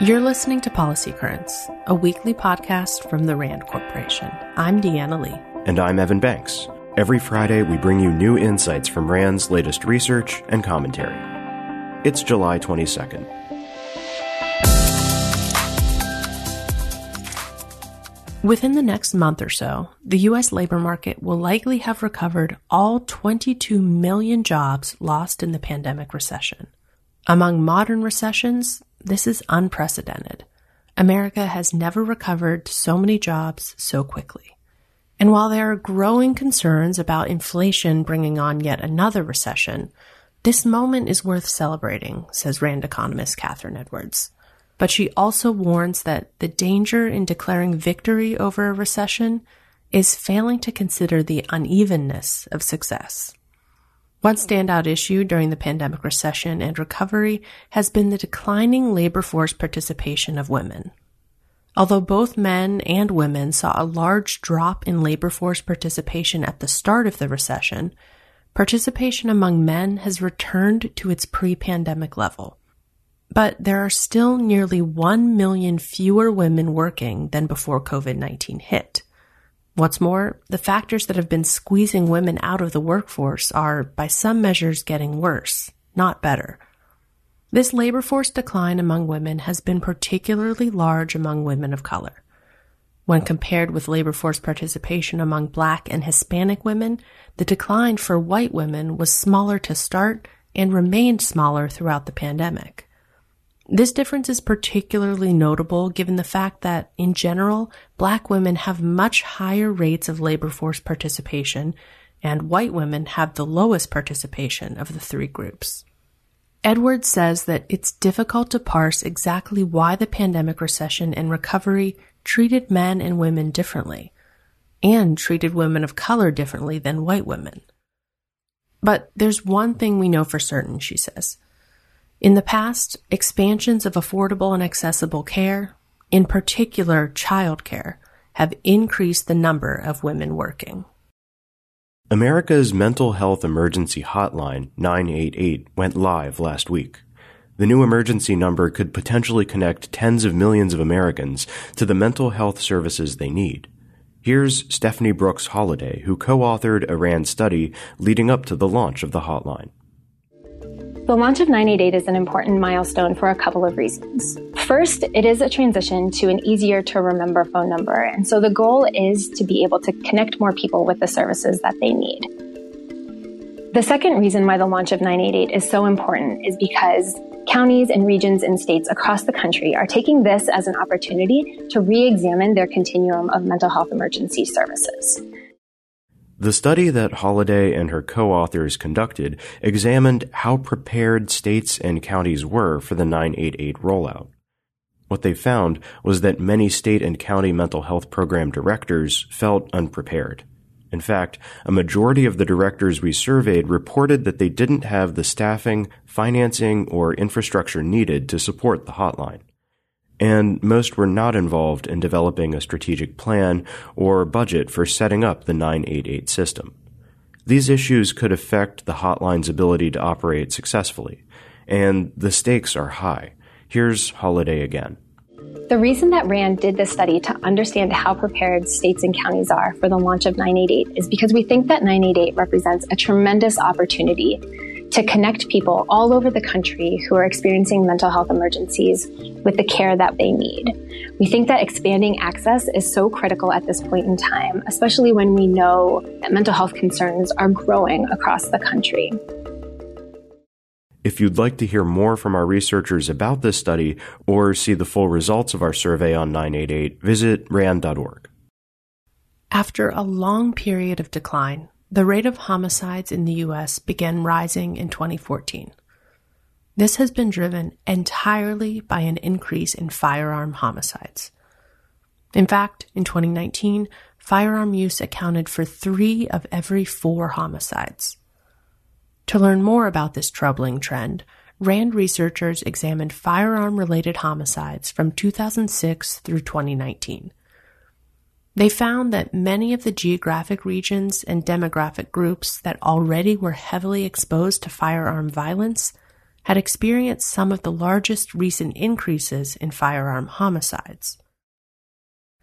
You're listening to Policy Currents, a weekly podcast from the RAND Corporation. I'm Deanna Lee. And I'm Evan Banks. Every Friday, we bring you new insights from RAND's latest research and commentary. It's July 22nd. Within the next month or so, the U.S. labor market will likely have recovered all 22 million jobs lost in the pandemic recession. Among modern recessions, this is unprecedented. America has never recovered so many jobs so quickly. And while there are growing concerns about inflation bringing on yet another recession, this moment is worth celebrating, says RAND economist Kathryn Edwards. But she also warns that the danger in declaring victory over a recession is failing to consider the unevenness of success. One standout issue during the pandemic recession and recovery has been the declining labor force participation of women. Although both men and women saw a large drop in labor force participation at the start of the recession, participation among men has returned to its pre-pandemic level. But there are still nearly 1 million fewer women working than before COVID-19 hit. What's more, the factors that have been squeezing women out of the workforce are, by some measures, getting worse, not better. This labor force decline among women has been particularly large among women of color. When compared with labor force participation among black and Hispanic women, the decline for white women was smaller to start and remained smaller throughout the pandemic. This difference is particularly notable given the fact that, in general, black women have much higher rates of labor force participation, and white women have the lowest participation of the three groups. Edwards says that it's difficult to parse exactly why the pandemic recession and recovery treated men and women differently, and treated women of color differently than white women. But there's one thing we know for certain, she says. In the past, expansions of affordable and accessible care, in particular childcare, have increased the number of women working. America's mental health emergency hotline, 988, went live last week. The new emergency number could potentially connect tens of millions of Americans to the mental health services they need. Here's Stephanie Brooks Holliday, who co-authored a RAND study leading up to the launch of the hotline. The launch of 988 is an important milestone for a couple of reasons. First, it is a transition to an easier to remember phone number, and so the goal is to be able to connect more people with the services that they need. The second reason why the launch of 988 is so important is because counties and regions and states across the country are taking this as an opportunity to re-examine their continuum of mental health emergency services. The study that Holliday and her co-authors conducted examined how prepared states and counties were for the 988 rollout. What they found was that many state and county mental health program directors felt unprepared. In fact, a majority of the directors we surveyed reported that they didn't have the staffing, financing, or infrastructure needed to support the hotline and most were not involved in developing a strategic plan or budget for setting up the 988 system. These issues could affect the hotline's ability to operate successfully, and the stakes are high. Here's Holliday again. The reason that RAND did this study to understand how prepared states and counties are for the launch of 988 is because we think that 988 represents a tremendous opportunity to connect people all over the country who are experiencing mental health emergencies with the care that they need. We think that expanding access is so critical at this point in time, especially when we know that mental health concerns are growing across the country. If you'd like to hear more from our researchers about this study or see the full results of our survey on 988, visit rand.org. After a long period of decline, the rate of homicides in the U.S. began rising in 2014. This has been driven entirely by an increase in firearm homicides. In fact, in 2019, firearm use accounted for three of every four homicides. To learn more about this troubling trend, RAND researchers examined firearm related homicides from 2006 through 2019. They found that many of the geographic regions and demographic groups that already were heavily exposed to firearm violence had experienced some of the largest recent increases in firearm homicides.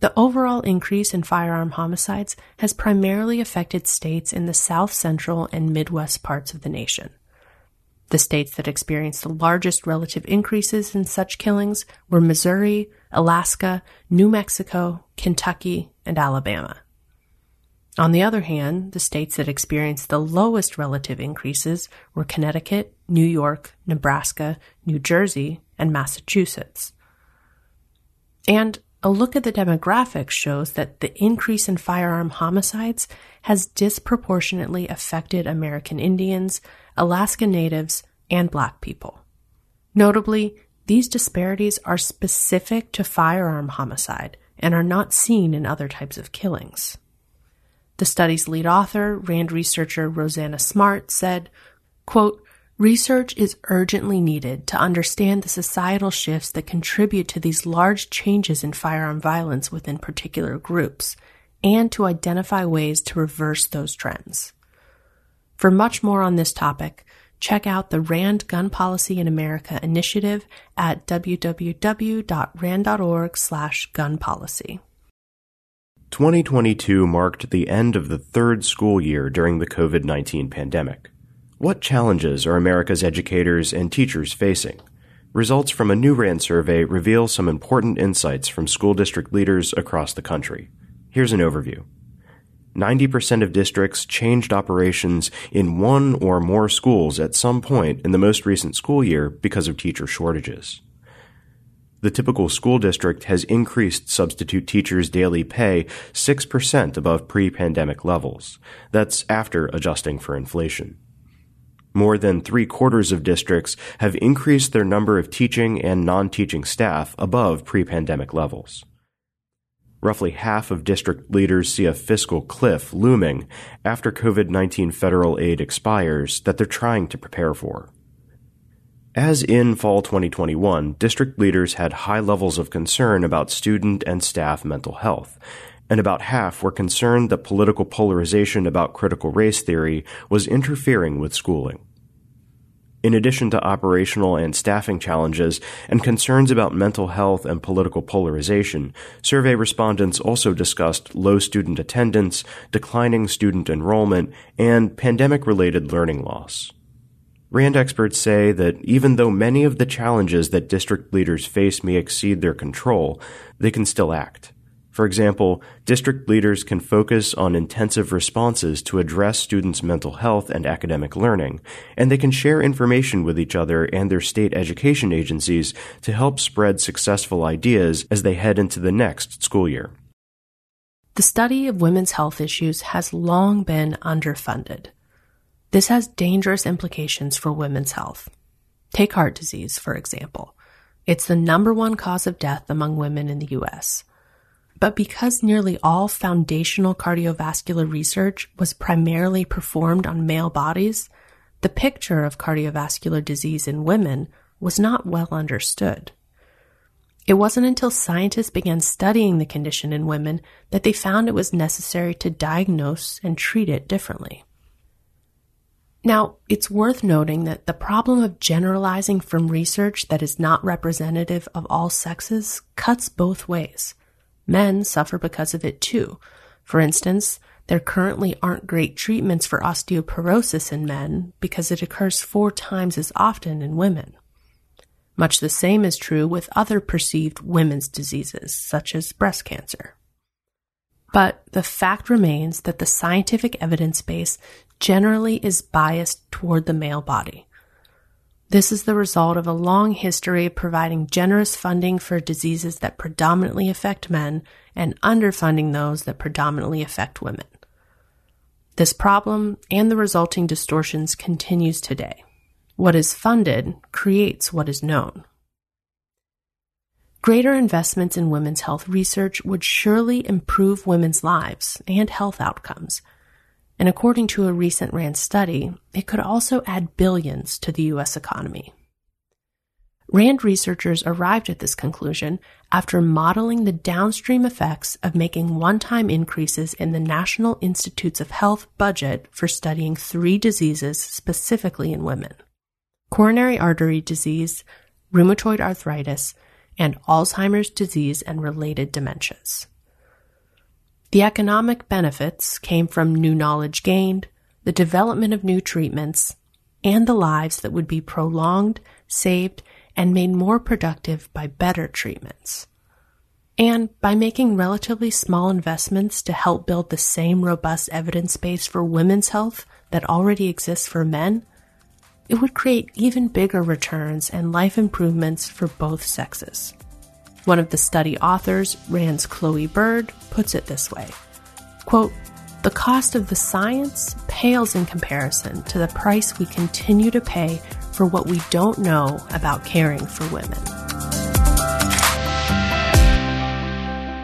The overall increase in firearm homicides has primarily affected states in the south central and midwest parts of the nation. The states that experienced the largest relative increases in such killings were Missouri, Alaska, New Mexico, Kentucky, and Alabama. On the other hand, the states that experienced the lowest relative increases were Connecticut, New York, Nebraska, New Jersey, and Massachusetts. And a look at the demographics shows that the increase in firearm homicides has disproportionately affected American Indians, Alaska Natives, and Black people. Notably, these disparities are specific to firearm homicide and are not seen in other types of killings. The study's lead author, RAND researcher Rosanna Smart, said, quote, Research is urgently needed to understand the societal shifts that contribute to these large changes in firearm violence within particular groups, and to identify ways to reverse those trends. For much more on this topic, check out the RAND Gun Policy in America initiative at www.rand.org slash gunpolicy. 2022 marked the end of the third school year during the COVID-19 pandemic. What challenges are America's educators and teachers facing? Results from a new RAND survey reveal some important insights from school district leaders across the country. Here's an overview. 90% of districts changed operations in one or more schools at some point in the most recent school year because of teacher shortages. The typical school district has increased substitute teachers' daily pay 6% above pre-pandemic levels. That's after adjusting for inflation. More than three quarters of districts have increased their number of teaching and non-teaching staff above pre-pandemic levels. Roughly half of district leaders see a fiscal cliff looming after COVID-19 federal aid expires that they're trying to prepare for. As in fall 2021, district leaders had high levels of concern about student and staff mental health, and about half were concerned that political polarization about critical race theory was interfering with schooling. In addition to operational and staffing challenges and concerns about mental health and political polarization, survey respondents also discussed low student attendance, declining student enrollment, and pandemic related learning loss. RAND experts say that even though many of the challenges that district leaders face may exceed their control, they can still act. For example, district leaders can focus on intensive responses to address students' mental health and academic learning, and they can share information with each other and their state education agencies to help spread successful ideas as they head into the next school year. The study of women's health issues has long been underfunded. This has dangerous implications for women's health. Take heart disease, for example. It's the number one cause of death among women in the US. But because nearly all foundational cardiovascular research was primarily performed on male bodies, the picture of cardiovascular disease in women was not well understood. It wasn't until scientists began studying the condition in women that they found it was necessary to diagnose and treat it differently. Now, it's worth noting that the problem of generalizing from research that is not representative of all sexes cuts both ways. Men suffer because of it too. For instance, there currently aren't great treatments for osteoporosis in men because it occurs four times as often in women. Much the same is true with other perceived women's diseases, such as breast cancer. But the fact remains that the scientific evidence base generally is biased toward the male body. This is the result of a long history of providing generous funding for diseases that predominantly affect men and underfunding those that predominantly affect women. This problem and the resulting distortions continues today. What is funded creates what is known. Greater investments in women's health research would surely improve women's lives and health outcomes and according to a recent RAND study, it could also add billions to the US economy. RAND researchers arrived at this conclusion after modeling the downstream effects of making one time increases in the National Institutes of Health budget for studying three diseases specifically in women coronary artery disease, rheumatoid arthritis, and Alzheimer's disease and related dementias. The economic benefits came from new knowledge gained, the development of new treatments, and the lives that would be prolonged, saved, and made more productive by better treatments. And by making relatively small investments to help build the same robust evidence base for women's health that already exists for men, it would create even bigger returns and life improvements for both sexes. One of the study authors, RAND's Chloe Bird, puts it this way quote, The cost of the science pales in comparison to the price we continue to pay for what we don't know about caring for women.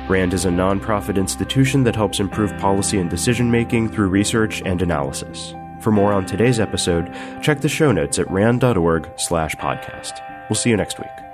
RAND is a nonprofit institution that helps improve policy and decision making through research and analysis. For more on today's episode, check the show notes at rand.org slash podcast. We'll see you next week.